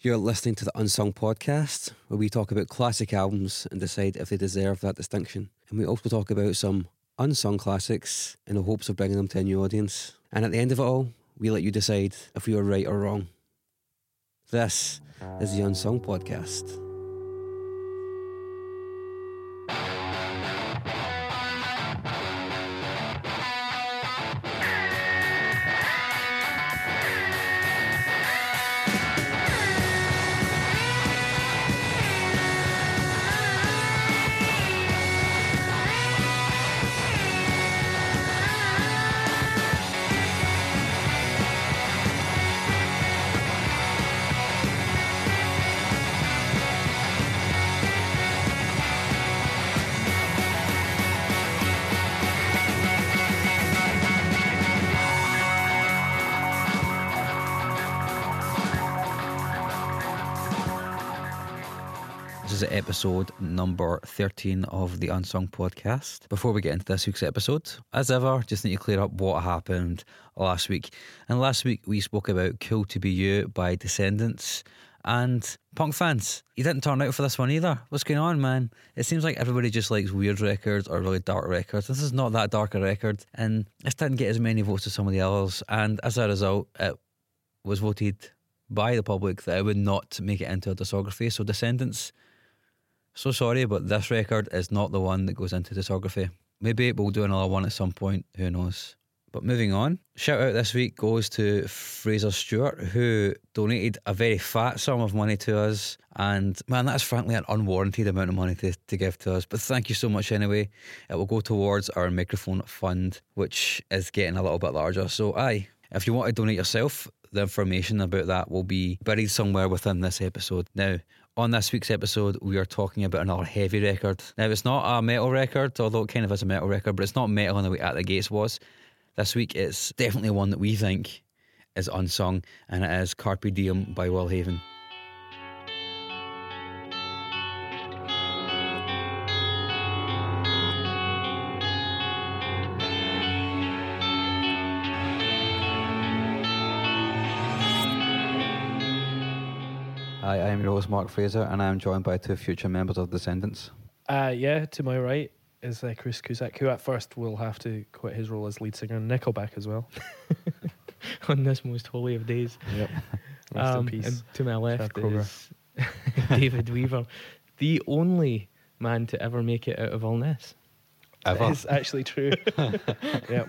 You're listening to the Unsung Podcast, where we talk about classic albums and decide if they deserve that distinction. And we also talk about some unsung classics in the hopes of bringing them to a new audience. And at the end of it all, we let you decide if we were right or wrong. This is the Unsung Podcast. Is episode number 13 of the Unsung Podcast. Before we get into this week's episode, as ever, just need to clear up what happened last week. And last week we spoke about Cool to Be You by Descendents and punk fans. You didn't turn out for this one either. What's going on, man? It seems like everybody just likes weird records or really dark records. This is not that dark a record, and this didn't get as many votes as some of the others. And as a result, it was voted by the public that it would not make it into a discography. So Descendents so sorry, but this record is not the one that goes into discography. Maybe we'll do another one at some point, who knows. But moving on, shout out this week goes to Fraser Stewart, who donated a very fat sum of money to us. And man, that's frankly an unwarranted amount of money to, to give to us. But thank you so much anyway. It will go towards our microphone fund, which is getting a little bit larger. So, aye, if you want to donate yourself, the information about that will be buried somewhere within this episode. Now, on this week's episode, we are talking about another heavy record. Now, it's not a metal record, although it kind of is a metal record, but it's not metal in the way At the Gates was. This week, it's definitely one that we think is unsung, and it is Carpe Diem by Will Haven. Hi, I'm your host Mark Fraser, and I'm joined by two future members of Descendents. Uh, yeah, to my right is uh, Chris Cusack, who at first will have to quit his role as lead singer in Nickelback as well. On this most holy of days. Yep. Rest Um, in peace. And to my left Chad Kroeger. is David Weaver, the only man to ever make it out of Alness. Ever. It's actually true. yeah.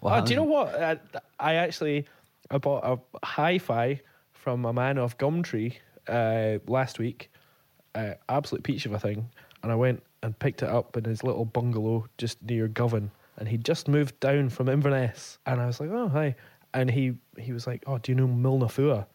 What oh, do you know what? I, I actually I bought a hi-fi from a man off Gumtree uh, last week. Uh, absolute peach of a thing, and I went and picked it up in his little bungalow just near Govan, and he just moved down from Inverness, and I was like, oh hi, and he he was like, oh, do you know Milnafua?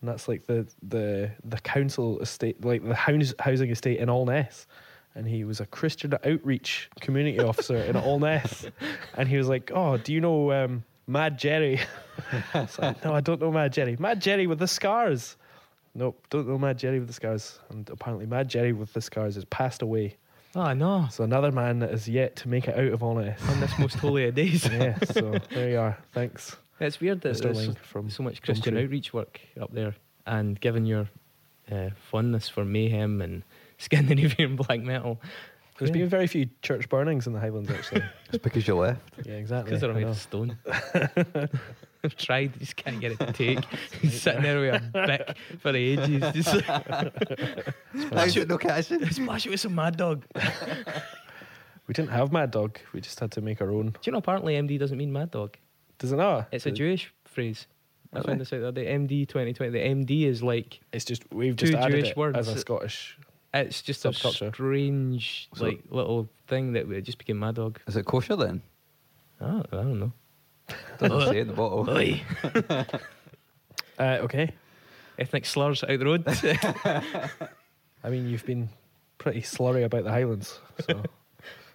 And that's like the the the council estate, like the house, housing estate in Alness. And he was a Christian outreach community officer in Alness. And he was like, "Oh, do you know um, Mad Jerry?" No, I don't know Mad Jerry. Mad Jerry with the scars. Nope, don't know Mad Jerry with the scars. And apparently, Mad Jerry with the scars has passed away. Oh no! So another man that is yet to make it out of Alness. On this most holy of days. yeah. So there you are. Thanks, It's weird that Mr. there's Ling so, from so much Christian outreach work up there, and given your uh, fondness for mayhem and Scandinavian black metal, There's Yeah. been very few church burnings in the Highlands, actually. It's because you left. yeah, exactly. Because they're made of stone. I've tried, just can't get it to take. He's sitting there with a Bic for ages. Just How's it no catching? splash it with some mad dog. Do We didn't have Mad Dog. We just had to make our own. Do you know apparently MD doesn't mean mad dog? Does it not? It's a Jewish phrase. I Really? found this out the other day. MD 2020. The MD is like It's just we've Two just added Jewish it words. as a Scottish. It's just a Subculture. strange So- like little thing that it just became mad dog. Is it kosher then? Oh, I don't know. Doesn't say in the bottle. Oi. Uh, okay. Ethnic slurs out the road. I mean, you've been pretty slurry about the Highlands. So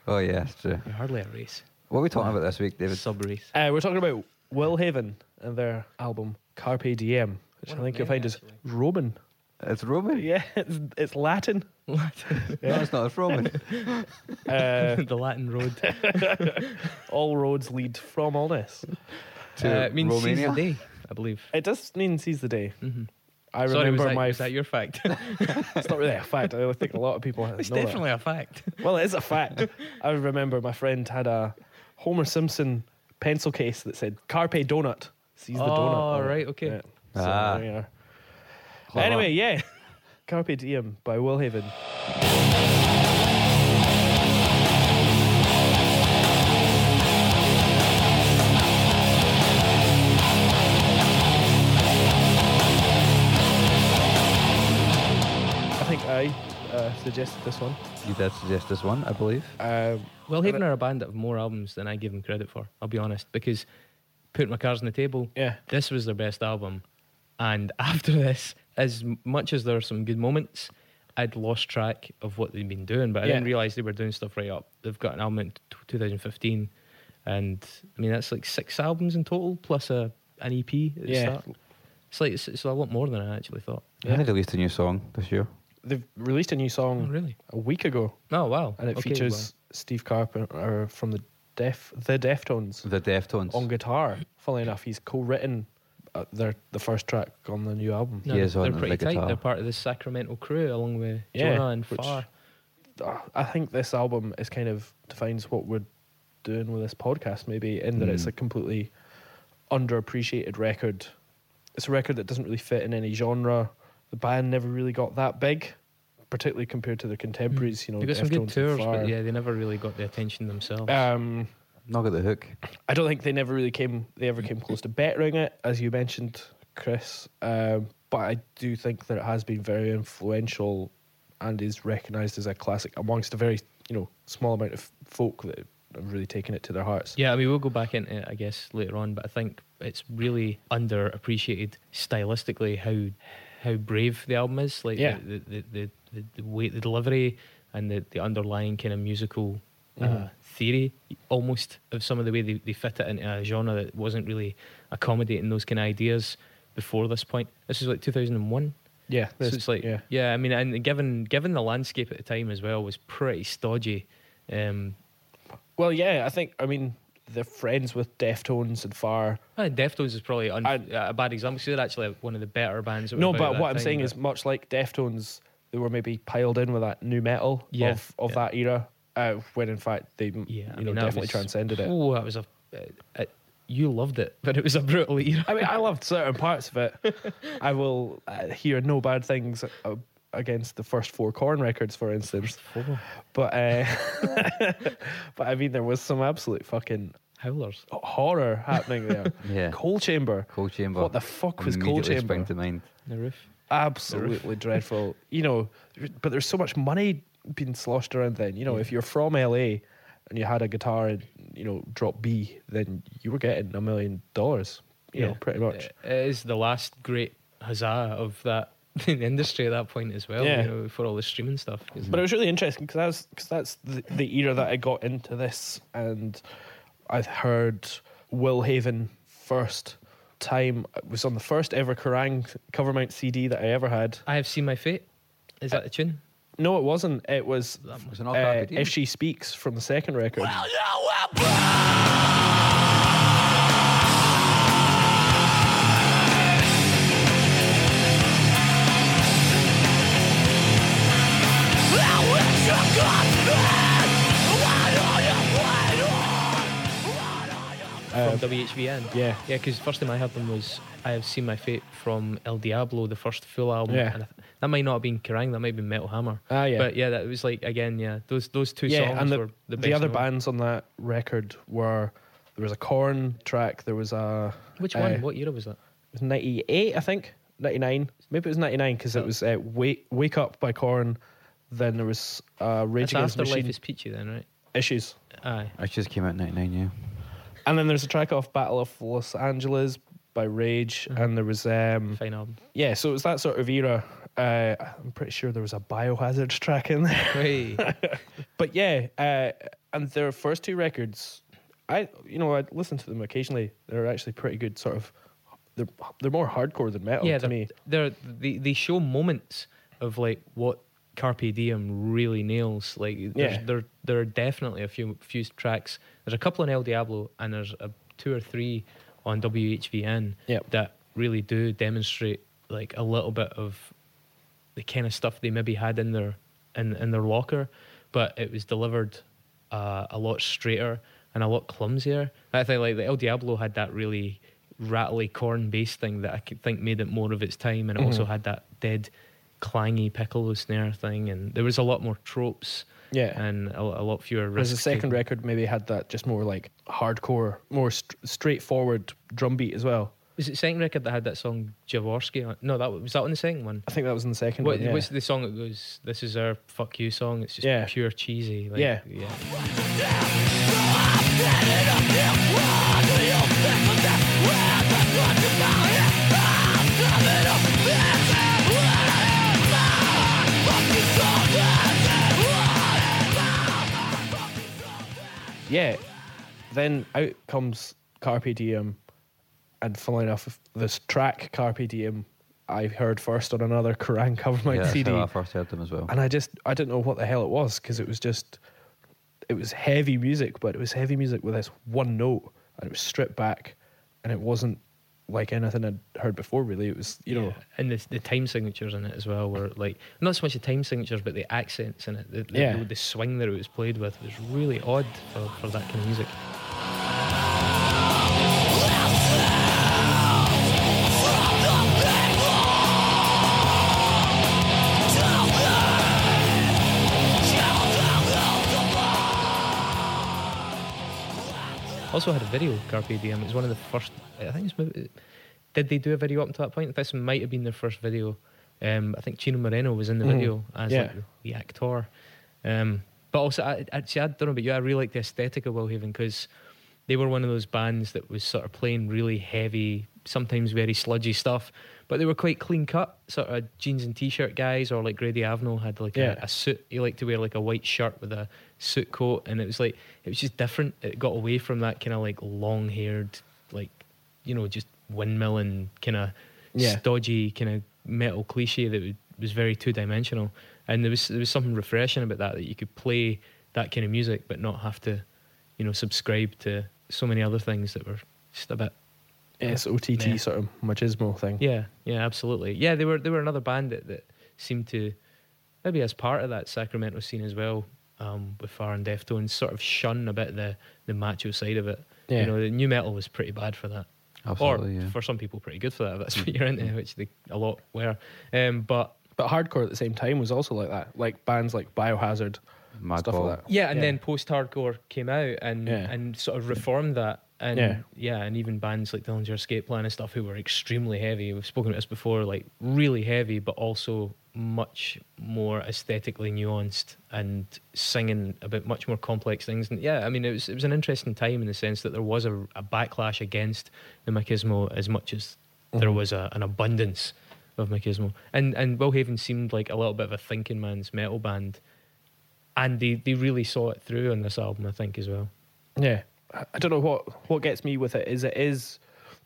Oh yeah, it's true. You're hardly a race. What are we talking about this week, David? Sub race. uh, we're talking about Will Haven and their album Carpe Diem, which What I a think you'll name, find is actually. Roman. It's Roman. Yeah, it's, it's Latin. No, it's not. It's Roman. Uh, the Latin road. all roads lead from Alness. To Uh, it means seize Romania. the day, I believe. It does mean seize the day. hmm I Sorry, remember was that, my. was that your fact? it's not really a fact. I think a lot of people it's know that. definitely a fact. Well, it is a fact. I remember my friend had a Homer Simpson pencil case that said "Carpe Donut." Seize the donut. Oh, right, okay. Yeah. So, Ah. there you are. Clever. Anyway, yeah, Carpe Diem by Will Haven. I think I uh, suggested this one. You did suggest this one, I believe. Um, Will Haven are a band that have more albums than I give them credit for. I'll be honest, because putting my cards on the table, yeah, this was their best album, and after this, as much as there are some good moments, I'd lost track of what they'd been doing, but I Yeah. didn't realize they were doing stuff right up. They've got an album in t- 2015, and I mean that's like six albums in total plus a an EP. At the Yeah. start. It's like it's, it's a lot more than I actually thought. I think they released a new song this year. they've released a new Oh, song really? a week ago, Oh, wow. and it Okay, features Steve Carpenter uh, from the Def the Deftones The Deftones. on guitar. Funnily enough, he's co-written uh, their the first track on the new album. well, He no, is they're pretty the tight. guitar. They're part of the Sacramento crew along with Yeah, Jonah and which- Far. Uh, I think this album is kind of defines what we're doing with this podcast, maybe in that it's Mm. a completely underappreciated record. It's a record that doesn't really fit in any genre. The band never really got that big, particularly compared to their contemporaries. You know, They got some good tours, but yeah, they never really got the attention themselves. Um, Not got the hook. I don't think they never really came. They ever came close to bettering it, as you mentioned, Chris. Um, but I do think that it has been very influential and is recognised as a classic amongst a very you know small amount of folk that have really taken it to their hearts. Yeah, I mean, we'll go back into it, I guess, later on, but I think it's really underappreciated stylistically how how brave the album is. Like Yeah. the, the, the, the, the way the delivery and the, the underlying kind of musical uh, Mhm. theory almost of some of the way they, they fit it into a genre that wasn't really accommodating those kind of ideas before this point. This is like 2001. Yeah, So it's like, yeah, yeah. I mean, and given given the landscape at the time as well was pretty stodgy. Um, Well, yeah, I think I mean they're friends with Deftones and Far. I Deftones is probably un- I- a bad example because they're actually one of the better bands. No, but what I'm time, saying but- is much like Deftones, they were maybe piled in with that new metal Yeah, of of yeah. that era, uh, when in fact they yeah, you I know mean, that definitely was- transcended it. Oh, that was a. Uh, uh, you loved it, but it was a brutal era. I mean, I loved certain parts of it. I will uh, hear no bad things uh, against the first four Korn records, for instance. But uh, but I mean, there was some absolute fucking Howlers. horror happening there. Yeah. Coal Chamber. coal Chamber. What the fuck was Coal Chamber? spring to mind. The roof. Absolutely dreadful. You know, but there's so much money being sloshed around. Then you know, if you're from LA and you had a guitar and you know drop B, then you were getting a million dollars. You know, pretty much. It is the last great huzzah of that industry at that point as well. Yeah. You know, for all the streaming stuff. But it was really interesting because that's because that's the, the era that I got into this, and I heard Will Haven first time. It was on the first ever Kerrang cover mount CD that I ever had. I have seen my fate. Is that the tune? No, it wasn't. It was Was uh, If She Speaks from the second record. WHVN. Yeah. Yeah, because first time I heard them was I have seen my fate from El Diablo, the first full album. Yeah. And I th- that might not have been Kerrang, that might have been Metal Hammer. Ah, yeah. But yeah, that was like again, yeah, those those two yeah, songs and the, were the the, best. other the world. bands on that record were there was a Korn track, there was a Which uh, one? what year was that? it was 98, I think. 99. Maybe it was 99 because it was uh, Wake, Wake Up by Korn. Then there was uh, Rage That's Against the Afterlife Machine is peachy then, right? Issues. Aye. It just came out in 99, yeah. And then there's a track off Battle of Los Angeles by Rage. Mhm. And there was, um, Fine album. yeah, so it was that sort of era. Uh, I'm pretty sure there was a Biohazard track in there. Hey. But yeah, uh, and their first two records, I you know I listen to them occasionally. They're actually pretty good. Sort of, they're they're more hardcore than metal yeah, to me. they're they they show moments of like what Carpe Diem really nails. Like there's, Yeah. there there are definitely a few few tracks. There's a couple on El Diablo and there's a two or three on WHVN Yep. that really do demonstrate like a little bit of the kind of stuff they maybe had in their in in their locker, but it was delivered uh, a lot straighter and a lot clumsier. I think like the El Diablo had that really rattly Korn bass thing that I could think made it more of its time, and it also Mhm. had that dead clangy piccolo snare thing, and there was a lot more tropes Yeah. and a, a lot fewer Whereas the second taken. record maybe had that just more like hardcore, more st- straightforward drum beat as well. was it the second record that had that song Jaworski? on- No, that was that on the second one. I think that was in the second What, one. Yeah. What's the song that goes? This is our fuck you song. It's just Yeah. pure cheesy. Like, Yeah. yeah. Yeah. Then out comes Carpe Diem, and funnily enough, this track Carpe Diem I heard first on another Kerrang cover my yeah, CD. I first heard them as well. and I just I didn't know what the hell it was because it was just it was heavy music, but it was heavy music with this one note, and it was stripped back, and it wasn't like anything I'd heard before. Really, it was you know Yeah. and the the time signatures in it as well were like not so much the time signatures, but the accents in it. The, the, Yeah. the, the swing that it was played with was really odd for, for that kind of music. Also had a video, Carpe Diem. It was one of the first. I think it's maybe. Did they do a video up until that point? This might have been their first video. Um, I think Chino Moreno was in the Mhm. video as Yeah. like the, the actor. Um, but also, I, I, see, I don't know about you. I really like the aesthetic of Willhaven because they were one of those bands that was sort of playing really heavy, sometimes very sludgy stuff, but they were quite clean cut, sort of jeans and t-shirt guys, or like Grady Avenell had like Yeah. a, a suit. He liked to wear like a white shirt with a suit coat, and it was like it was just different. It got away from that kind of like long-haired, like you know, just windmill and kind of Yeah. stodgy kind of metal cliche that was very two-dimensional. And there was there was something refreshing about that that you could play that kind of music, but not have to, you know, subscribe to so many other things that were just a bit. SOTT Meh. sort of machismo thing. Yeah, yeah, absolutely. Yeah, they were they were another band that, that seemed to maybe as part of that Sacramento scene as well. Um, with Far and Deftones, sort of shun a bit the the macho side of it. Yeah. You know, the new metal was pretty bad for that. Absolutely, or yeah. for some people, pretty good for that. If that's what you're into, which they a lot were. Um, but But hardcore at the same time was also like that. Like bands like Biohazard, Madball. stuff like that. yeah, and Yeah. then post-hardcore came out and Yeah. and sort of reformed that. And Yeah. yeah. and even bands like Dillinger Escape Plan and stuff who were extremely heavy. We've spoken about this before, like really heavy, but also much more aesthetically nuanced and singing about much more complex things. And yeah, I mean, it was it was an interesting time in the sense that there was a, a backlash against the machismo as much as there Mhm. was a, an abundance of machismo. And and Willhaven seemed like a little bit of a thinking man's metal band, and they they really saw it through on this album, I think, as well. Yeah, I don't know what what gets me with it is it is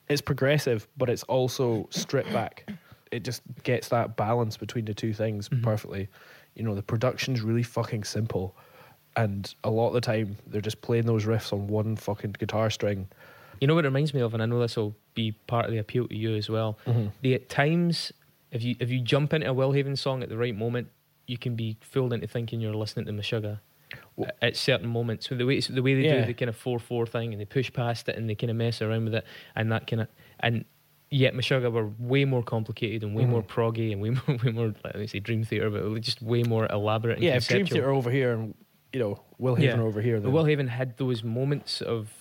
it's progressive, but it's also stripped back. It just gets that balance between the two things Mhm. perfectly. You know, the production's really fucking simple, and a lot of the time they're just playing those riffs on one fucking guitar string. You know what it reminds me of, and I know this will be part of the appeal to you as well. Mhm. The at times, if you if you jump into a Willhaven song at the right moment, you can be fooled into thinking you're listening to Meshuggah. At certain moments. So the way the way they Yeah. do the kind of four four thing, and they push past it, and they kind of mess around with it, and that kind of and. Yet Meshuggah were way more complicated and way Mhm. more proggy and way more, way more, let me say Dream Theater, but just way more elaborate. And yeah, if Dream conceptual. Theater over here and you know Will Haven Yeah. over here, then Willhaven had those moments of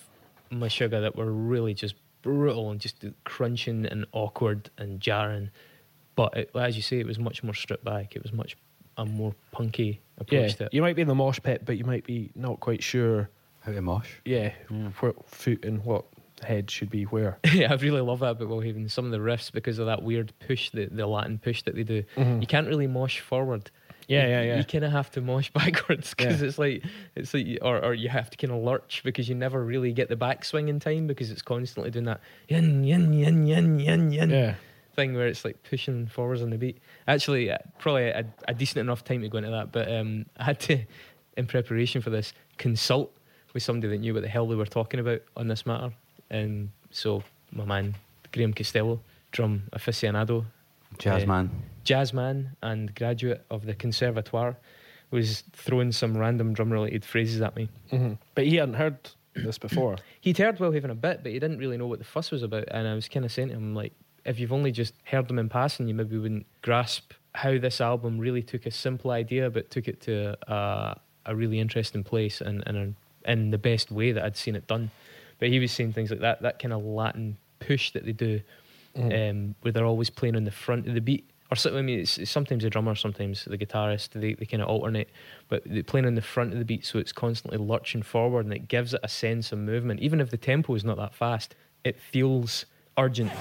Meshuggah that were really just brutal and just crunching and awkward and jarring. But it, as you say, it was much more stripped back. It was much a more punky yeah, approach to it. you might be in the mosh pit, but you might be not quite sure. How to mosh. Yeah, Yeah. where foot and what head should be where. yeah, I really love that about Willhaven. Some of the riffs because of that weird push, the, the Latin push that they do. Mhm. You can't really mosh forward. Yeah, you, yeah, yeah. You kind of have to mosh backwards because Yeah. it's like it's like, you- or or you have to kind of lurch because you never really get the backswing in time because it's constantly doing that yin yin yin yin yin yin Yeah, thing where it's like pushing forwards on the beat. Actually, uh, probably a, a decent enough time to go into that, but um, I had to, in preparation for this, consult with somebody that knew what the hell they were talking about on this matter. And so my man Graham Costello, drum aficionado, Jazz Uh, man. jazz man and graduate of the Conservatoire, was throwing some random drum related phrases at me. hmm but he hadn't heard this before. He'd heard Willhaven a bit, but he didn't really know what the fuss was about. And I was kind of saying to him, like, if you've only just heard them in passing, you maybe wouldn't grasp how this album really took a simple idea, but took it to a, a really interesting place and, and a, in the best way that I'd seen it done. But he was saying things like that, that kind of Latin push that they do, Mhm. um, where they're always playing on the front of the beat. Or so, I mean, it's, it's sometimes the drummer, sometimes the guitarist. They, they kind of alternate, but they're playing on the front of the beat, so it's constantly lurching forward, and it gives it a sense of movement. Even if the tempo is not that fast, it feels urgent.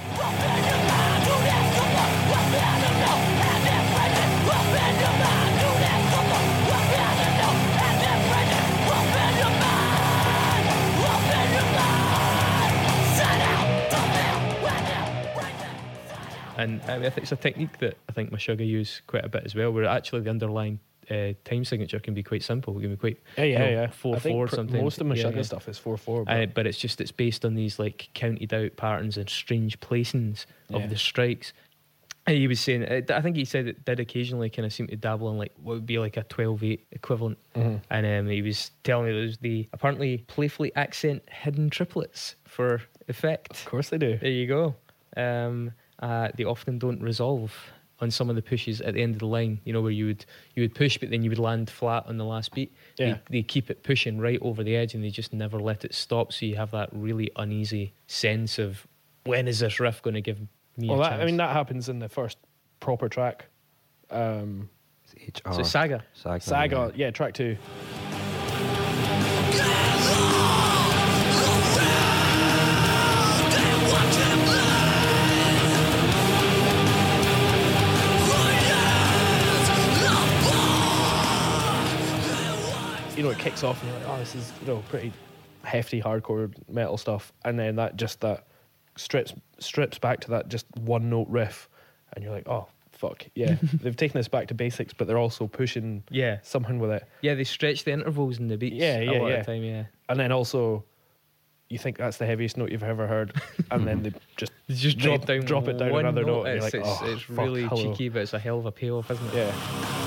And I, mean, I think it's a technique that I think Meshuggah use quite a bit as well, where actually the underlying uh, time signature can be quite simple. It can be quite Yeah, yeah, you know, yeah. Four I four pr- sometimes. Most of Yeah, Meshuggah yeah. stuff is four four. But Uh, but it's just it's based on these like counted out patterns and strange placings of Yeah. the strikes. And he was saying, uh, I think he said it did occasionally kind of seem to dabble in like what would be like a 12-8 equivalent. Mhm. And um, he was telling me there's the apparently playfully accent hidden triplets for effect. of course they do. There you go. Um, uh, they often don't resolve on some of the pushes at the end of the line. You know where you would you would push, but then you would land flat on the last beat. Yeah. They, they keep it pushing right over the edge, and they just never let it stop. So you have that really uneasy sense of when is this riff going to give me Well, a that. I mean that happens in the first proper track. Um, It's HR. so Saga. Saga. Saga, yeah, track two. Know, it kicks off and you're like, oh, this is you know pretty hefty hardcore metal stuff, and then that just that strips strips back to that just one note riff, and you're like, oh fuck yeah, they've taken this back to basics, but they're also pushing Yeah, something with it. yeah. They stretch the intervals in the beats. Yeah, a lot yeah. of the time. Yeah, and then also you think that's the heaviest note you've ever heard, and then they just they just Drop- drop down, drop it down another note and It's, you're like, it's, "Oh, it's fuck, really hello." cheeky, but it's a hell of a payoff, isn't it? yeah.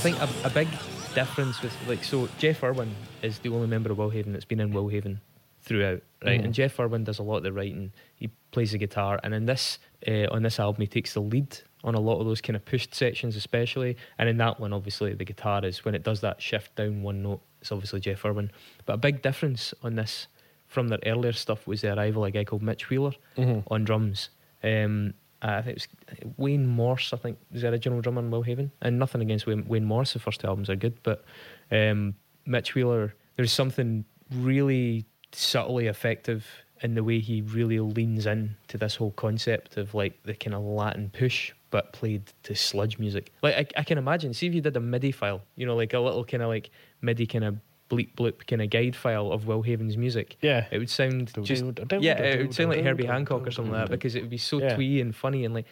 I think a, a big difference with like so Jeff Irwin is the only member of Willhaven that's been in Willhaven throughout, right? Mhm. And Jeff Irwin does a lot of the writing. He plays the guitar, and in this uh, on this album, he takes the lead on a lot of those kind of pushed sections, especially. And in that one, obviously, the guitar is when it does that shift down one note. It's obviously Jeff Irwin, but a big difference on this from their earlier stuff was the arrival of a guy called Mitch Wheeler Mhm. on drums. Um, I think it was Wayne Morse. I think was the original drummer in Willhaven, and nothing against Wayne, Wayne Morse. The first two albums are good, but um, Mitch Wheeler, there's something really subtly effective in the way he really leans in to this whole concept of like the kind of Latin push, but played to sludge music. Like I, I can imagine. See if you did a MIDI file, you know, like a little kind of like MIDI kind of bleep bloop kind of guide file of Will Haven's music. Yeah. It would sound just yeah, it would sound like Herbie Hancock or something like that because it would be so Yeah. twee and funny and like.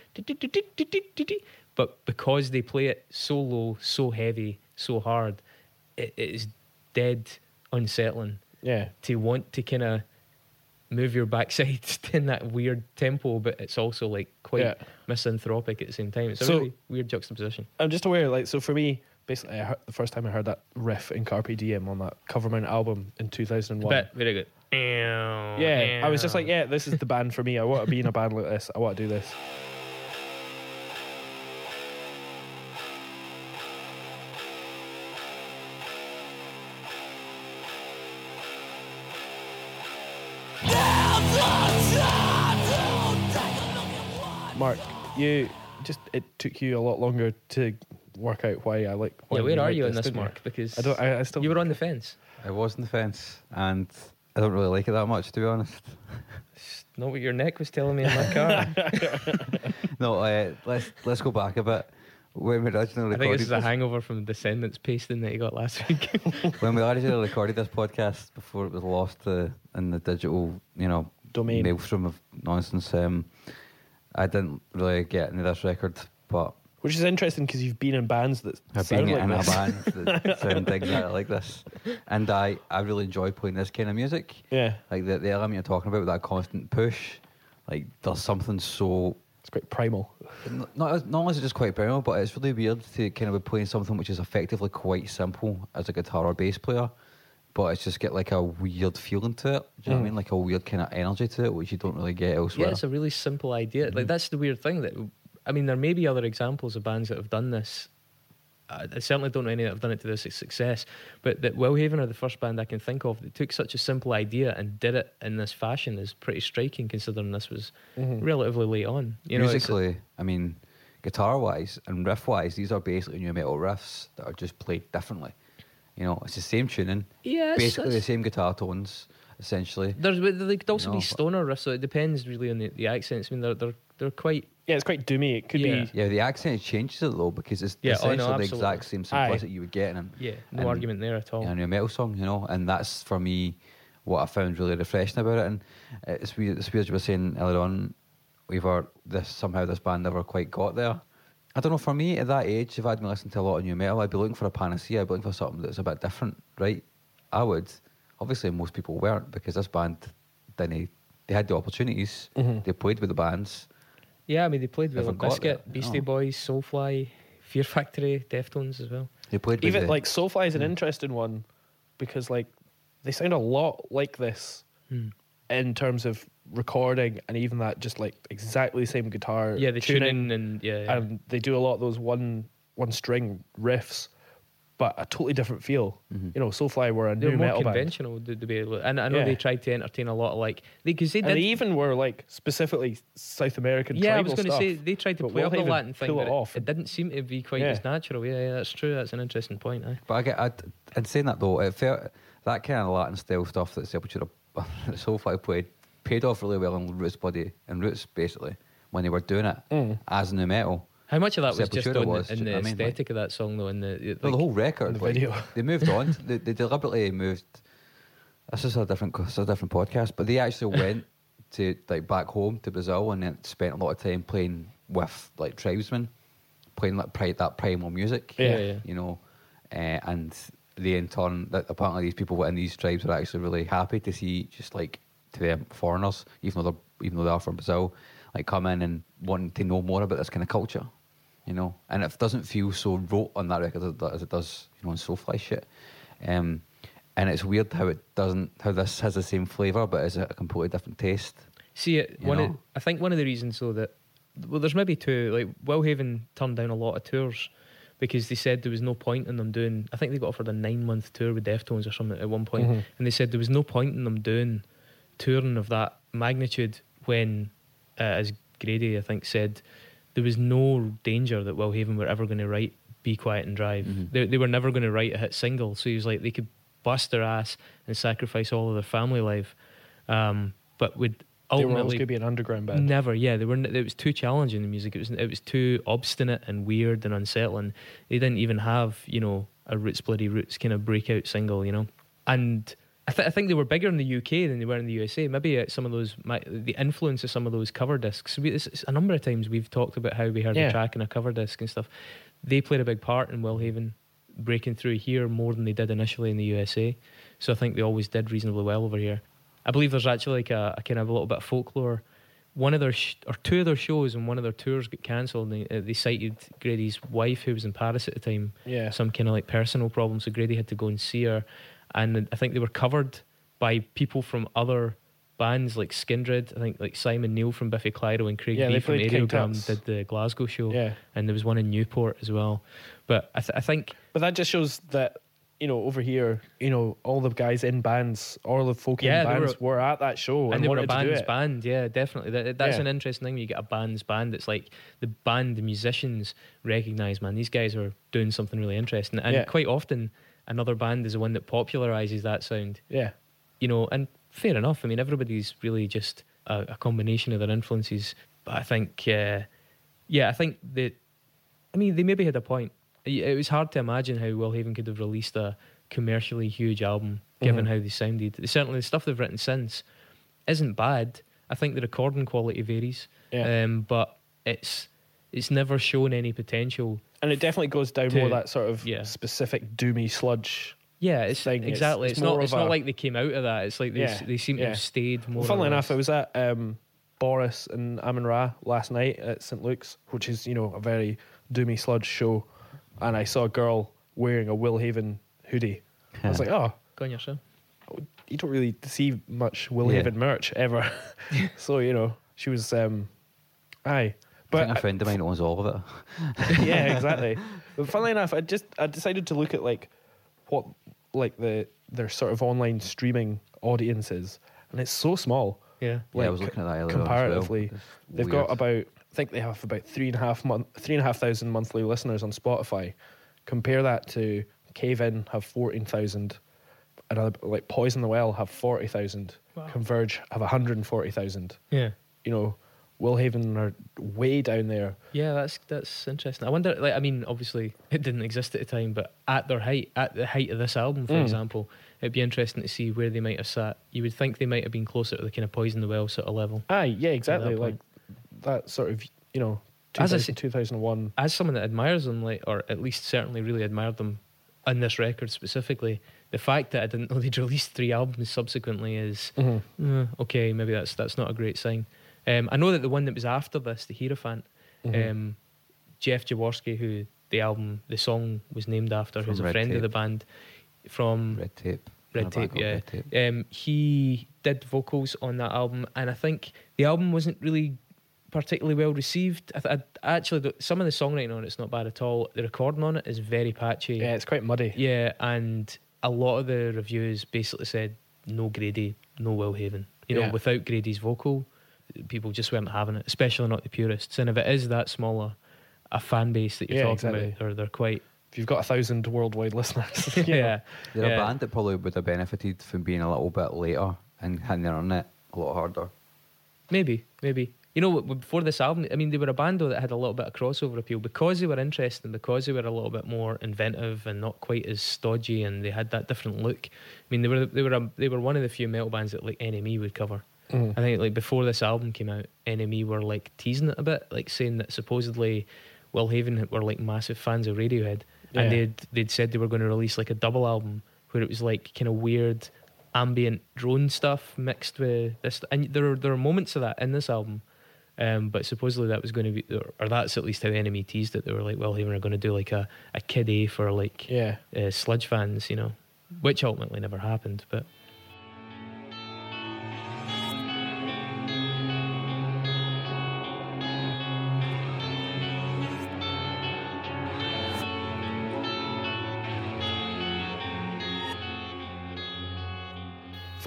But because they play it so low, so heavy, so hard, it, it is dead unsettling Yeah. to want to kind of move your backside in that weird tempo, but it's also like quite Yeah. misanthropic at the same time. It's a So- really weird juxtaposition. I'm just aware, like, so for me, basically, I heard, the first time I heard that riff in Carpe Diem on that Covermount album in 2001. But very good. Yeah, I was just like, yeah, this is the band for me. I want to be in a band like this. I want to do this. Mark, you just it took you a lot longer to work out why I like. Why Yeah, where are you in this, didn't? Mark? Because I don't. I, I still. you were on the fence. I was on the fence, and I don't really like it that much, to be honest. Not what your neck was telling me in my car. No, uh, let's let's go back a bit. When we originally I think this is a hangover from the Descendents pasting that you got last week. when we originally recorded this podcast before it was lost uh, in the digital, you know, Domain. maelstrom of nonsense, um, I didn't really get into this record, but Which is interesting because you've been in bands that I've sound been like in this. a band that sound exactly like this, and I I really enjoy playing this kind of music. Yeah, Like the the element you're talking about, with that constant push, like there's something so it's quite primal. Not, not only is it just quite primal, but it's really weird to kind of be playing something which is effectively quite simple as a guitar or bass player, but it's just get like a weird feeling to it. Do you know what I Mm. mean? Like a weird kind of energy to it, which you don't really get elsewhere. yeah, it's a really simple idea. Like that's the weird thing that I mean, there may be other examples of bands that have done this. I I certainly don't know any that have done it to this success, but that Will Haven are the first band I can think of that took such a simple idea and did it in this fashion is pretty striking, considering this was Mhm. relatively late on. You know, it's- Musically, I mean, guitar wise and riff wise, these are basically new metal riffs that are just played differently. You know, it's the same tuning, yeah, basically the same guitar tones, essentially. There's but there could also No, be stoner riffs, so it depends really on the, the accents. I mean, they're they're they're quite Yeah, it's quite doomy. It could Yeah. be. Yeah, the accent changes it though because it's Yeah, oh, no, essentially the exact same simplicity you would get in them. yeah, no And- argument there at all. in a new metal song, you know, and that's for me what I found really refreshing about it. And it's weird, it's weird you were saying earlier on, we've are this somehow this band never quite got there. I don't know. For me, at that age, if I'd been listening to a lot of new metal, I'd be looking for a panacea. I'd be looking for something that's a bit different, right? I would. Obviously, most people weren't because this band didn't. They had the opportunities. Mhm. They played with the bands. Yeah, I mean they played with Never Limp Bizkit, there, Beastie no. Boys, Soulfly, Fear Factory, Deftones as well. They played with Even the, like Soulfly is an Mm. interesting one because like they sound a lot like this Hmm. in terms of recording and even that just like exactly the same guitar Yeah, the tuning tuning and yeah, yeah. and they do a lot of those one one string riffs but a totally different feel Mhm. you know Soulfly were a they're new more metal band conventional. To, to be able, and I know Yeah. they tried to entertain a lot of like because they, and did. they even were like specifically South American yeah, I was going to say they tried to play up the Latin thing, but it it, off. it didn't seem to be quite Yeah. as natural. Yeah, yeah, that's true. That's an interesting point. Aye. But I get, I'd, and saying that though, it felt that kind of Latin style stuff that Sepultura, that Soulfly played, paid off really well in Roots Body and Roots basically when they were doing it Mm. as new metal. How much of that was just Sepultura on was, in the I mean? Like- aesthetic of that song, though? In the Well, the whole record, the like, video. they moved on. they, they deliberately moved. This is a different, this is a different podcast, but they actually went to like back home to Brazil and then spent a lot of time playing with like tribesmen, playing like pri- that primal music. Yeah. yeah, you know, uh, and they in turn that apparently these people in these tribes are actually really happy to see just like to them foreigners, even though they're even though they are from Brazil, like come in and wanting to know more about this kind of culture, you know, and it doesn't feel so rote on that record as it, does, you know, on Soulfly shit. Um, and it's weird how it doesn't, how this has the same flavour but is a completely different taste. See, it, one of. I think one of the reasons though that well, there's maybe two. Like Will Haven turned down a lot of tours because they said there was no point in them doing. I think they got offered a nine month tour with Deftones or something at one point, Mhm. and they said there was no point in them doing touring of that magnitude when, uh, as Grady I think said, there was no danger that Will Haven were ever going to write "Be Quiet and Drive." Mhm. They, they were never going to write a hit single, so he was like they could bust their ass and sacrifice all of their family life, um, but would they were always ultimately going to be an underground band Never, yeah. They were. It was too challenging. The music. It was. It was too obstinate and weird and unsettling. They didn't even have, you know, a Roots Bloody Roots kind of breakout single, you know. And I, th- I think they were bigger in the UK than they were in the USA. Maybe uh, some of those, my, the influence of some of those cover discs. We, it's, it's a number of times we've talked about how we heard Yeah. a track in a cover disc and stuff. They played a big part in Will Haven. breaking through here more than they did initially in the USA. So I think they always did reasonably well over here. I believe there's actually like a, a kind of a little bit of folklore. One of their sh- or two of their shows and one of their tours got cancelled. And they, uh, they cited Grady's wife, who was in Paris at the time, Yeah. some kind of like personal problems. So Grady had to go and see her, and I think they were covered by people from other bands like Skindred. I think like Simon Neil from Biffy Clyro and Craig Yeah, B from Aereogramme did the Glasgow show, Yeah. and there was one in Newport as well. But I, th- I think But that just shows that you know over here, you know, all the guys in bands, all the folk Yeah, in bands were, at that show and, and they were a wanted to do band's band, yeah, definitely. That, that's Yeah. an interesting thing. when You get a band's band. It's like the band, the musicians recognize, man, these guys are doing something really interesting. And Yeah. quite often, another band is the one that popularizes that sound. Yeah, you know, and fair enough. I mean, everybody's really just a, a combination of their influences. But I think, uh, yeah, I think that, I mean, they maybe had a point. It was hard to imagine how Will Haven could have released a commercially huge album, given Mhm. how they sounded. Certainly, the stuff they've written since isn't bad. I think the recording quality varies, yeah, um, but it's it's never shown any potential. And it definitely goes down to- more that sort of yeah. specific doomy sludge. Yeah, it's Thing, exactly. it's It's, not. It's of not like they came out of that. It's like they Yeah, they seem to have stayed more. Well, funnily or enough, less. I was at um, Boris and Amenra last night at St Luke's, which is you know a very doomy sludge show, and I saw a girl wearing a Will Haven hoodie. I was like, oh, Go on yourself. you don't really see much Will Yeah. Haven merch ever. so you know, she was, um, aye, I think but a friend of mine owns all of it. yeah, exactly. But funnily enough, I just I decided to look at like what like the their sort of online streaming audience is, and it's so small. Yeah. yeah, I was looking at that earlier comparatively. well. They've weird. got about I think they have about three and a half month three and a half thousand monthly listeners on Spotify. Compare that to Cave In have fourteen thousand, and uh, like Poison the Well have forty thousand. Wow. Converge have hundred and forty thousand. Yeah. You know, Willhaven are way down there. Yeah, that's that's interesting. I wonder, like, I mean, obviously it didn't exist at the time, but at their height, at the height of this album, for Mm. example, it'd be interesting to see where they might have sat. You would think they might have been closer to the kind of poison the well sort of level. Aye, yeah, exactly. that Like that sort of you know, As I 2000, say- 2001. As someone that admires them, like, or at least certainly really admired them on this record specifically, the fact that I didn't know they'd released three albums subsequently is Mhm. uh, okay. Maybe that's that's not a great sign. Um, I know that the one that was after this, the Hierophant, Mhm. um, Jeff Jaworski, who the album, the song was named after, From who's a Red friend of the band from Red tape. Red On a band Tape, yeah. Red Tape. Um, he did vocals on that album, and I think the album wasn't really particularly well received. I, th- I actually some of the songwriting on it's not bad at all. The recording on it is very patchy. Yeah, it's quite muddy. Yeah, and a lot of the reviews basically said no Grady, no Will Haven. You know, Yeah. without Grady's vocal, people just weren't having it, especially not the purists. And if it is that smaller a fan base that you're Yeah, talking exactly. about, they're, they're quite If you've got a thousand worldwide listeners, you know. yeah. They're yeah. a band that probably would have benefited from being a little bit later and hitting on it a lot harder. Maybe, maybe. You know, before this album, I mean, they were a band though that had a little bit of crossover appeal because they were interesting, because they were a little bit more inventive and not quite as stodgy, and they had that different look. I mean, they were they were a, they were one of the few metal bands that like NME would cover. Mhm. I think like before this album came out, NME were like teasing it a bit, like saying that supposedly Will Haven were like massive fans of Radiohead, Yeah. and they'd they'd said they were going to release like a double album where it was like kind of weird ambient drone stuff mixed with this, and there are there are moments of that in this album. Um, but supposedly that was going to be, or, that's at least how NME teased it. They were like, "Will Haven are going to do like a, a kid A for like Yeah. uh, sludge fans," you know, which ultimately never happened. But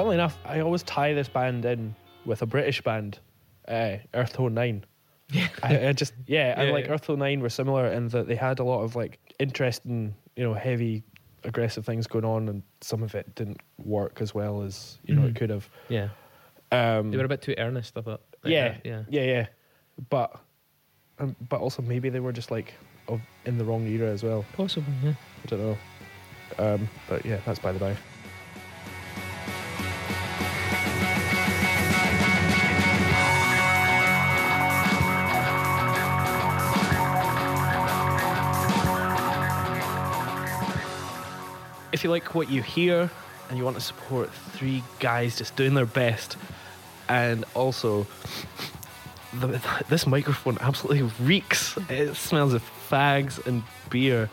Funnily enough, I always tie this band in with a British band, uh, Earth Tone Nine. Yeah. I, I just yeah, and like yeah. Earth Tone Nine were similar in that they had a lot of like interesting, you know, heavy, aggressive things going on, and some of it didn't work as well as you know it Mhm. could have. yeah, Um, they were a bit too earnest. I thought. Like yeah, that, yeah. yeah, yeah, but um, but also maybe they were just like of, in the wrong era as well. Possibly, yeah. I don't know. Um, but yeah, that's by the by. If you like what you hear and you want to support three guys just doing their best, and also the, this microphone absolutely reeks. It smells of fags and beer.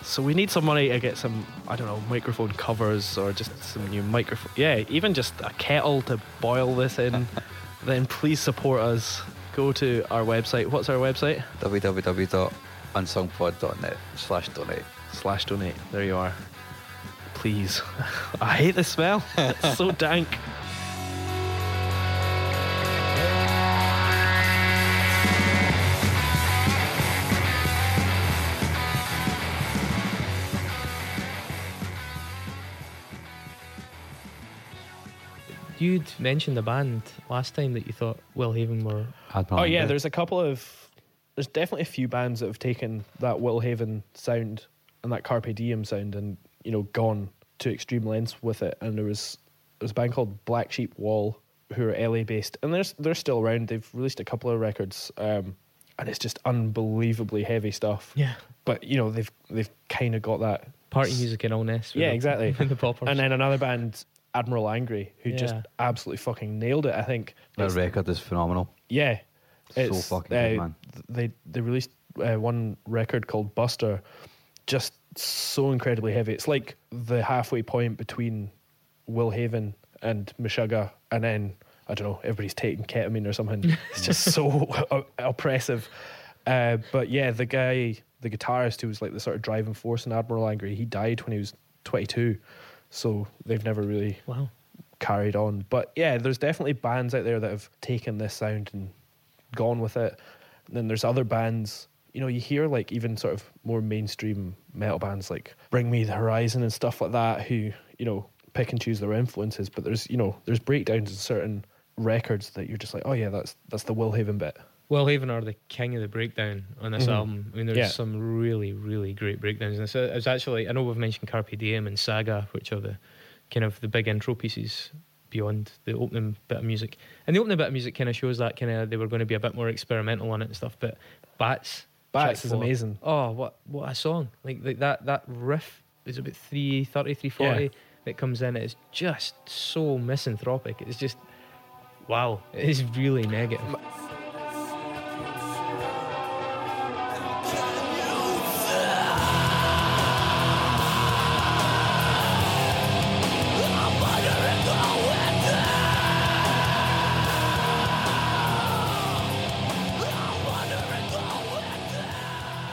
So we need some money to get some, I don't know, microphone covers or just some new microphone. Yeah, even just a kettle to boil this in. then please support us. Go to our website. What's our website? www.unsungpod.net slash donate. Slash donate. There you are. Please. I hate the smell. It's so dank. You'd mentioned a band last time that you thought Will Haven were. Oh yeah, there's a couple of there's definitely a few bands that have taken that Will Haven sound and that Carpe Diem sound and you know gone to extreme lengths with it. And there was there was a band called Black Sheep Wall who are LA based and they're they're still around. They've released a couple of records, um, and it's just unbelievably heavy stuff. Yeah. But you know they've they've kind of got that Party music and all this. Yeah, the- exactly. the poppers. And then another band, Admiral Angry, who just absolutely fucking nailed it. I think. That It's- record is phenomenal. yeah, So it's, fucking good, uh, man. They they released uh, one record called Buster, just so incredibly heavy. It's like the halfway point between Will Haven and Meshuggah, and then I don't know, everybody's taking ketamine or something. It's just so oppressive. Uh, but yeah, the guy, the guitarist who was like the sort of driving force in Admiral Angry, he died when he was 22. So they've never really wow. carried on. But yeah, there's definitely bands out there that have taken this sound and gone with it. And then there's other bands, you know, you hear like even sort of more mainstream metal bands like Bring Me the Horizon and stuff like that who, you know, pick and choose their influences. But there's, you know, there's breakdowns in certain records that you're just like, oh yeah, that's that's the Will Haven bit. Will Haven are the king of the breakdown on this Mhm. album. I mean, there's Yeah. some really, really great breakdowns. And it's, it's actually, I know we've mentioned Carpe Diem and Saga, which are the kind of the big intro pieces beyond the opening bit of music. And the opening bit of music kind of shows that kind of they were going to be a bit more experimental on it and stuff. But Bats, Bats track is amazing. Oh, what what a song! Like, like that that riff is about 330, 340 Yeah. that comes in. It's just so misanthropic. It's just wow. It is really negative.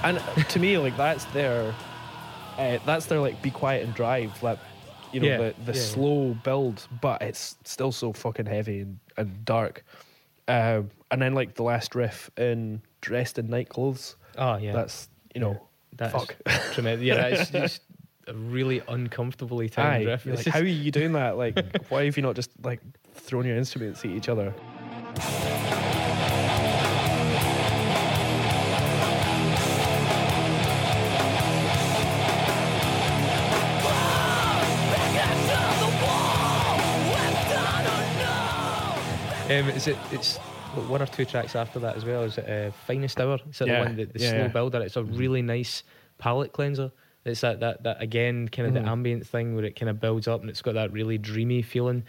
And to me, like that's their, uh, that's their like be quiet and drive. Like, you know, Yeah, the the yeah, yeah. slow build, but it's still so fucking heavy and, and dark. Um, and then like the last riff in dressed in night clothes. Oh yeah, That's you know, That's fuck. tremendous. Yeah, that's just a really uncomfortably timed riff. like, just- how are you doing that? Like, why have you not just like thrown your instruments at each other? Um, is it? It's one or two tracks after that as well. Is it uh, Finest Hour? Is it Yeah, the one that the yeah, slow yeah. builder? It's a really nice palate cleanser. It's that that that again kind of Mhm. the ambient thing where it kind of builds up and it's got that really dreamy feeling,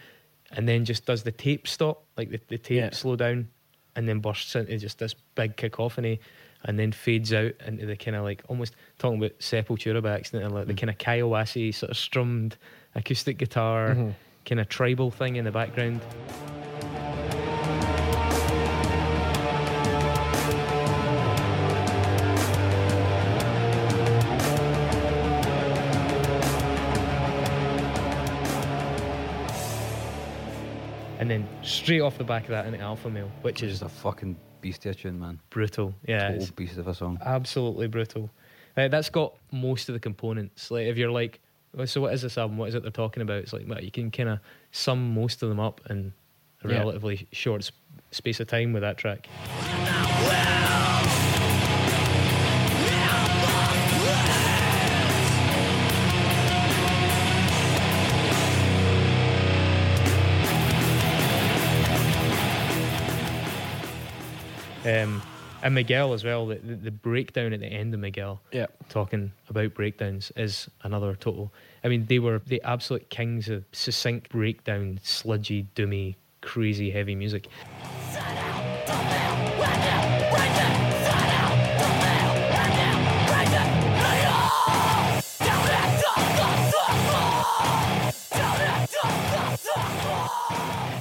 and then just does the tape stop like the, the tape slow down, and then bursts into just this big cacophony, and then fades out into the kind of like almost talking about Sepultura by accident, and like the Mm. kind of Kaiowasi sort of strummed acoustic guitar Mhm. kind of tribal thing in the background. And then straight off the back of that into Alpha Male, which is a fucking beast of a tune, man. brutal. Yeah, Total beast of a song. absolutely brutal. Uh, that's got most of the components. Like if you're like, "Well, so what is this album? What is it they're talking about? It's like well, you can kind of sum most of them up in a Yeah. relatively short sp- space of time with that track. Um, And Miguel as well. The, the, the breakdown at the end of Miguel Yeah. talking about breakdowns is another total. I mean, they were the absolute kings of succinct breakdown, sludgy, doomy, crazy, heavy music.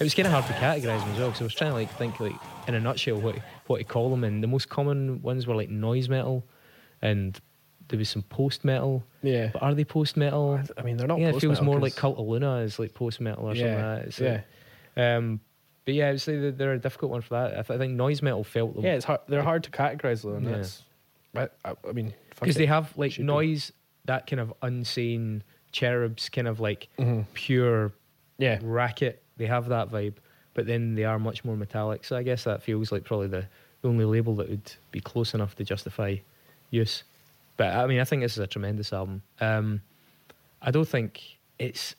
It was kind of hard to categorise them as well because I was trying to like think like in a nutshell what what to call them, and the most common ones were like noise metal, and there was some post metal. Yeah. But are they post metal? I mean, they're not. yeah, it feels more like Cult of Luna is like post metal or something like yeah. like- um, but yeah, I would say they're a difficult one for that. I, th- I think noise metal felt them. Yeah, it's hard. They're hard to categorize though, and Yeah. that's. I, I, mean, because they have like Should be. noise that kind of unsane cherubs kind of like Mhm. pure Yeah, racket. They have that vibe, but then they are much more metallic. So I guess that feels like probably the, the only label that would be close enough to justify use. But I mean, I think this is a tremendous album. Um, I don't think it's.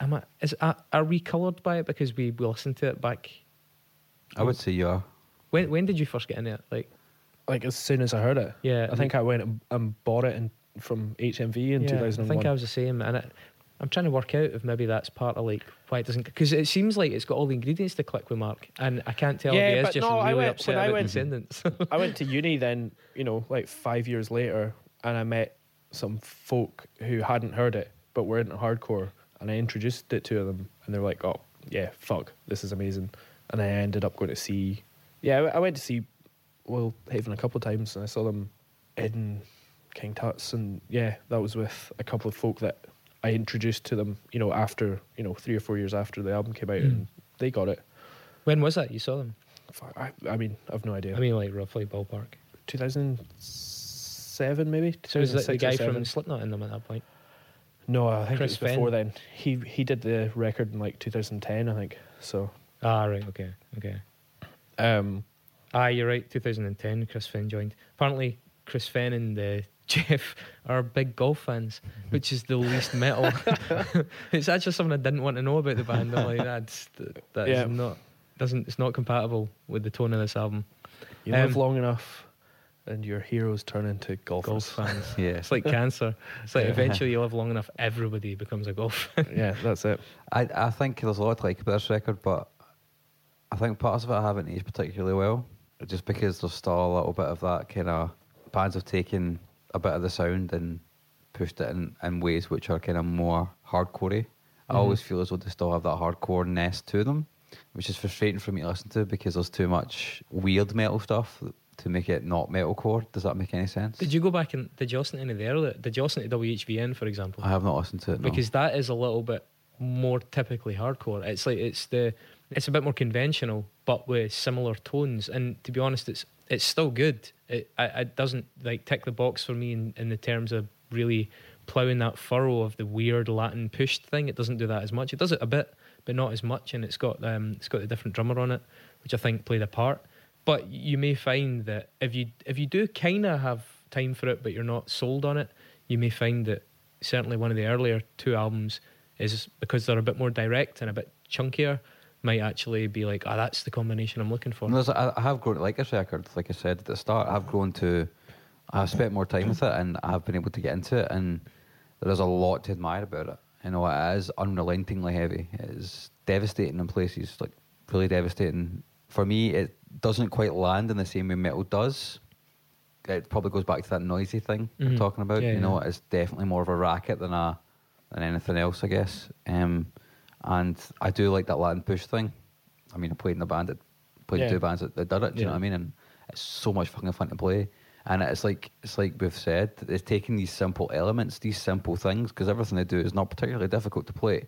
Am I, is, are, are we coloured by it because we, we listened to it back? I would say you are. When when did you first get into it? Like, like as soon as I heard it. yeah, I think I went and, and bought it in, from HMV in yeah, 2001. I think I was the same, and it, I'm trying to work out if maybe that's part of like why it doesn't because it seems like it's got all the ingredients to click with Mark, and I can't tell Yeah, if he is just no, I really went- upset when I about went- Descendents. I went to uni then, you know, like five years later, and I met some folk who hadn't heard it but were into hardcore, and I introduced it to them, and they were like, "Oh, yeah, fuck, this is amazing," and I ended up going to see. Yeah, I- I went to see Will Haven a couple of times, and I saw them in King Tut's, and yeah, that was with a couple of folk that I introduced to them, you know, after you know three or four years after the album came out, Mm. and they got it. when was that you saw them? I, I mean, I've no idea. I mean, like roughly ballpark. 2007 maybe. So was that the 2006 or guy from Slipknot in them at that point? No, I think Chris it was before Fehn? then. He he did the record in like 2010, I think. So, Ah, right, okay, okay. um, Ah, you're right. 2010, Chris Fehn joined. Apparently, Chris Fehn and uh, Jeff are big golf fans, which is the least metal. it's actually something I didn't want to know about the band. I'm like, that's that is Yeah. not doesn't it's not compatible with the tone of this album. you live Um, long enough, and your heroes turn into golfers. Golf fans. Yeah. It's like cancer. It's like Yeah. eventually you live long enough, everybody becomes a golf. fan. yeah, that's it. I, I think there's a lot to like about this record, but I think parts of it haven't aged particularly well. Just because there's still a little bit of that kind of bands have taken a bit of the sound and pushed it in, in ways which are kind of more hardcorey. I Mhm. always feel as though they still have that hardcore nest to them, which is frustrating for me to listen to because there's too much weird metal stuff to make it not metalcore. Does that make any sense? Did you go back and did you listen to any of the earlier? Did you listen to WHVN for example? I have not listened to it. No. because that is a little bit more typically hardcore. It's like it's the it's a bit more conventional, but with similar tones. And to be honest, it's it's still good. It it doesn't like tick the box for me in, in the terms of really ploughing that furrow of the weird Latin pushed thing. It doesn't do that as much. It does it a bit, but not as much. And it's got um it's got a different drummer on it, which I think played a part. But you may find that if you if you do kind of have time for it, but you're not sold on it, you may find that certainly one of the earlier two albums is because they're a bit more direct and a bit chunkier, might actually be like, ah, that's the combination I'm looking for. There's- I, I have grown to like this record. Like I said at the start, I've grown to. I've spent more time with it, and I've been able to get into it, and there is a lot to admire about it. You know, it is unrelentingly heavy. It is devastating in places, like really devastating. For me, it doesn't quite land in the same way metal does. It probably goes back to that noisy thing Mhm. we're talking about. Yeah, you know, yeah. it's definitely more of a racket than a than anything else, I guess. Um, and I do like that Latin push thing. I mean, I played in a band that played Yeah. two bands that, that did it. Do you know what I mean? And it's so much fucking fun to play. And it's like it's like we've said, it's taking these simple elements, these simple things, because everything they do is not particularly difficult to play.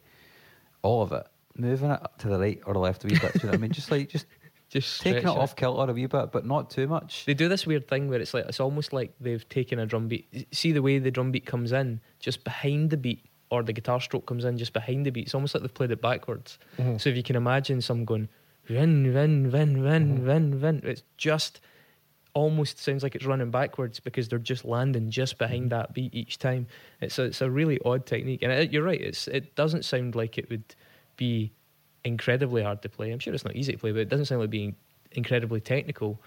All of it, moving it to the right or the left a wee bit. do you know what I mean? Just like just Just taking it stretch off kilter a wee bit, but not too much. They do this weird thing where it's like it's almost like they've taken a drum beat. See the way the drum beat comes in just behind the beat, or the guitar stroke comes in just behind the beat. It's almost like they've played it backwards. Mhm. So if you can imagine some going rin rin rin rin mm-hmm. rin rin, it's just almost sounds like it's running backwards because they're just landing just behind mm-hmm. that beat each time. It's a, it's a really odd technique, and it, you're right. It's it doesn't sound like it would be incredibly hard to play. I'm sure it's not easy to play, but it doesn't sound like being incredibly technical.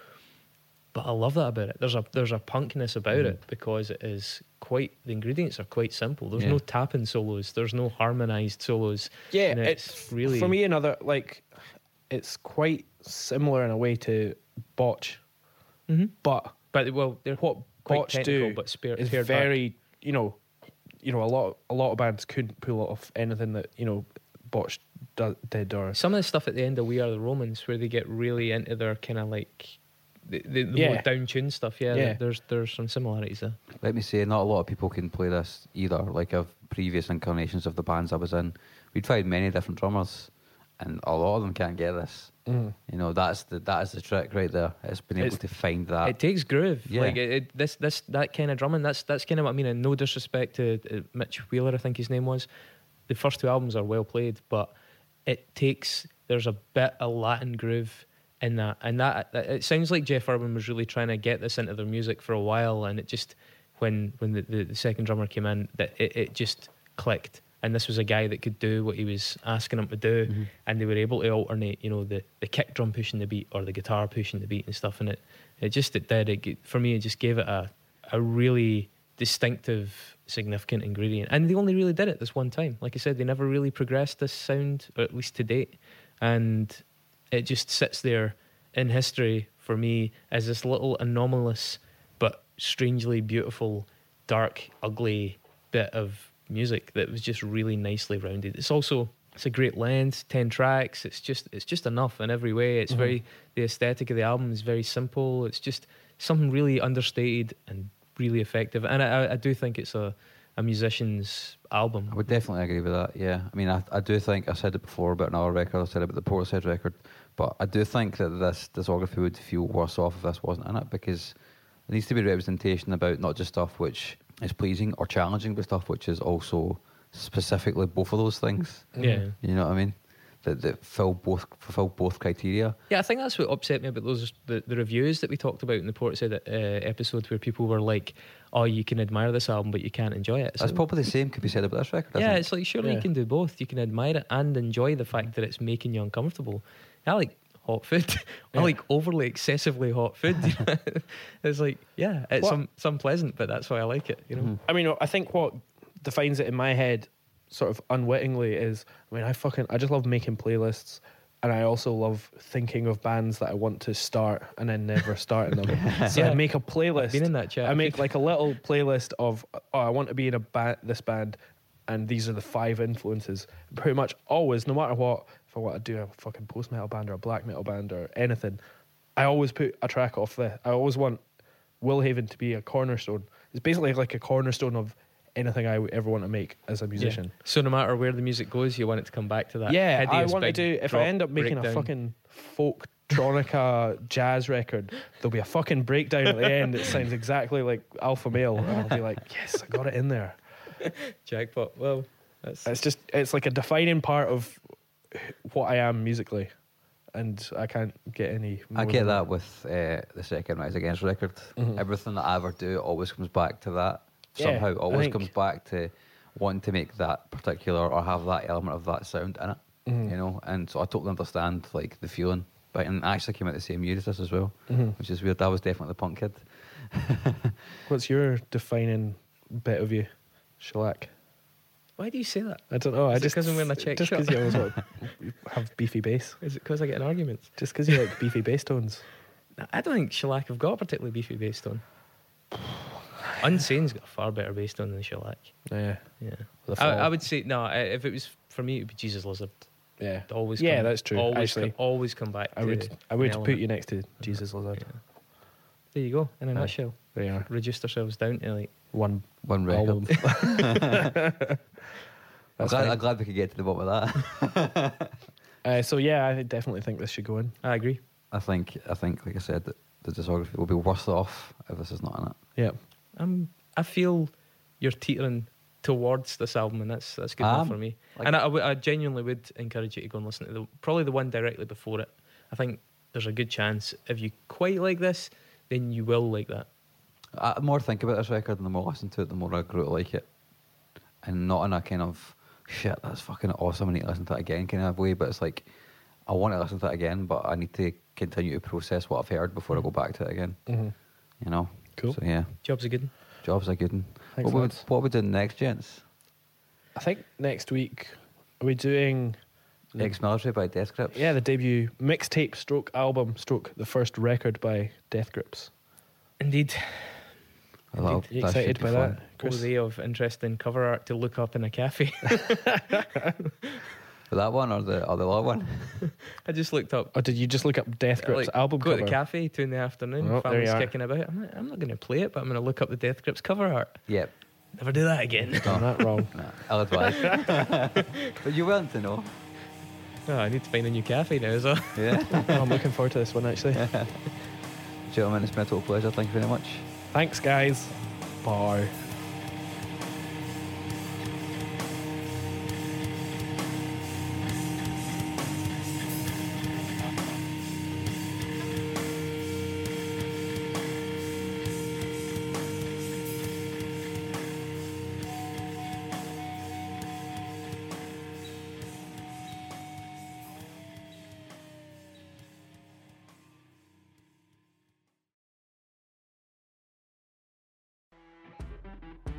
But I love that about it. There's a there's a punkness about Mm-hmm. it because it is quite the ingredients are quite simple. There's Yeah. no tapping solos. There's no harmonized solos. Yeah, know, it's, really for me another like it's quite similar in a way to botch, Mhm. but But well, they're what quite botch do but spare, is pared back. very you know you know a lot a lot of bands couldn't pull off anything that you know botch did or Some of the stuff at the end of We Are the Romans, where they get really into their kind of like the, the, the Yeah. more down tuned stuff. Yeah, Yeah. there's there's some similarities there. Let me say, not a lot of people can play this either. Like of previous incarnations of the bands I was in, we tried many different drummers, and a lot of them can't get this. Mm. You know, that's the that is the trick right there. It's been able It's- to find that. it takes groove. Yeah. Like it, it, this this that kind of drumming. That's that's kind of what I mean. And no disrespect to uh, Mitch Wheeler, I think his name was. The first two albums are well played, but it takes there's a bit of Latin groove in that, and that that- it sounds like Jeff Irwin was really trying to get this into their music for a while, and it just when when the, the, the second drummer came in, that it, it just clicked. And this was a guy that could do what he was asking him to do, Mm-hmm. and they were able to alternate, you know, the, the kick drum pushing the beat or the guitar pushing the beat and stuff. And it, it just it did. It, for me, it just gave it a a really distinctive, significant ingredient. And they only really did it this one time. Like I said, they never really progressed this sound, or at least to date. And it just sits there in history for me as this little anomalous but strangely beautiful, dark, ugly bit of music that was just really nicely rounded. It's also it's a great length, ten tracks. It's just it's just enough in every way. It's mm-hmm. very the aesthetic of the album is very simple. It's just something really understated and really effective. And I, I- do think it's a a musician's album. I would definitely agree with that. Yeah, I mean, I, I do think I said it before about another record. I said it about the Portishead record, but I do think that this discography would feel worse off if this wasn't in it because there needs to be representation about not just stuff which is pleasing or challenging, but stuff which is also specifically both of those things. Yeah. You know what I mean? That that fill both fulfill both criteria. Yeah, I think that's what upset me about those the, the reviews that we talked about in the Portishead uh, episode, where people were like, "Oh, you can admire this album, but you can't enjoy it." That's probably the same could be said about this record. I yeah, think. it's like surely you can do both. You can admire it and enjoy the fact that it's making you uncomfortable. I like hot food. I like overly excessively hot food. you know? it's like yeah, it's What- some some pleasant, but that's why I like it. You know. I mean, I think what defines it in my head, sort of unwittingly, is I mean, I fucking I just love making playlists, and I also love thinking of bands that I want to start and then never starting them. so Yeah. I make a playlist. Been in that chat. I make like a little playlist of oh, I want to be in a ba- this band, and these are the five influences. Pretty much always, no matter what, if I want to do a fucking post metal band or a black metal band or anything, I always put a track off there. I always want Will Haven to be a cornerstone. It's basically like a cornerstone of anything I ever want to make as a musician. Yeah. So no matter where the music goes, you want it to come back to that. Yeah, I want to do. If I end up making a fucking folk tronica jazz record, there'll be a fucking breakdown at the end that sounds exactly like Alpha Male, and I'll be like, yes, I got it in there. jackpot. Well, that's It's just, it's like a defining part of what I am musically, and I can't get any. I get than that with uh, the second Rise Against record. Mhm. Everything that I ever do always comes back to that. Yeah, Somehow, I always think- comes back to wanting to make that particular or have that element of that sound in it. Mhm. You know, and so I totally understand like the feeling. But and I actually came out the same year as this as well, Mhm. which is weird. I was definitely the punk kid. What's your defining bit of you, shellac? why do you say that? I don't know. I Is it just 'cause I'm wearing a check just because you always want have beefy bass. Is it because I get in arguments? Just because you like beefy bass tones. I don't think Shellac have got a particularly beefy bass tone. Unsane's got a far better bass tone than Shellac. Yeah. Yeah, I, I would say no. I- If it was for me, it would be Jesus Lizard. Yeah. Always, Yeah, come, that's true, Always, actually. come, always come back. I to would. I an would put element. you next to Jesus Lizard. Yeah. There you go. In a Aye. nutshell, There you are. reduced ourselves down to like One One record. album. I'm That's glad, fine. I'm glad we could get to the bottom of that. Uh, so yeah, I definitely think this should go in. I agree. I think, I think, like I said, that the discography will be worse off if this is not in it. Yeah. I'm. I feel you're teetering towards this album, and that's that's good enough Um, for me. like- and I, I I genuinely would encourage you to go and listen to the probably the one directly before it. I think there's a good chance if you quite like this, then you will like that. I, the more I think about this record and the more I listen to it, the more I grow to like it. And not in a kind of shit, that's fucking awesome. I need to listen to it again kind of way, but it's like I want to listen to it again, but I need to continue to process what I've heard before I go back to it again. Mhm. You know. Cool. So yeah, Job's are good one. jobs are good. 'un. Thanks, what, we, lads. what we doing next, gents? I think next week are we doing the- Ex-military by Death Grips. yeah the debut mixtape stroke album stroke the first record by Death Grips. Indeed. Well, that'll- You that should excited be by fun. that, Chris? Full day of interesting cover art to look up in a cafe. That one or the or the other one? I just looked up. Or did you just look up Death Grips like, album go cover? to the cafe two in the afternoon. Oh, there family's you are. kicking about. I'm not, I'm not going to play it, but I'm going to look up the Death Grips cover art. Yep. Never do that again. Done that wrong. Nah, I'll advise. but you want to know. oh, I need to find a new cafe now. So Yeah. Oh, I'm looking forward to this one actually. Gentlemen, it's been a total pleasure. Thank you very much. Thanks, guys. Bye.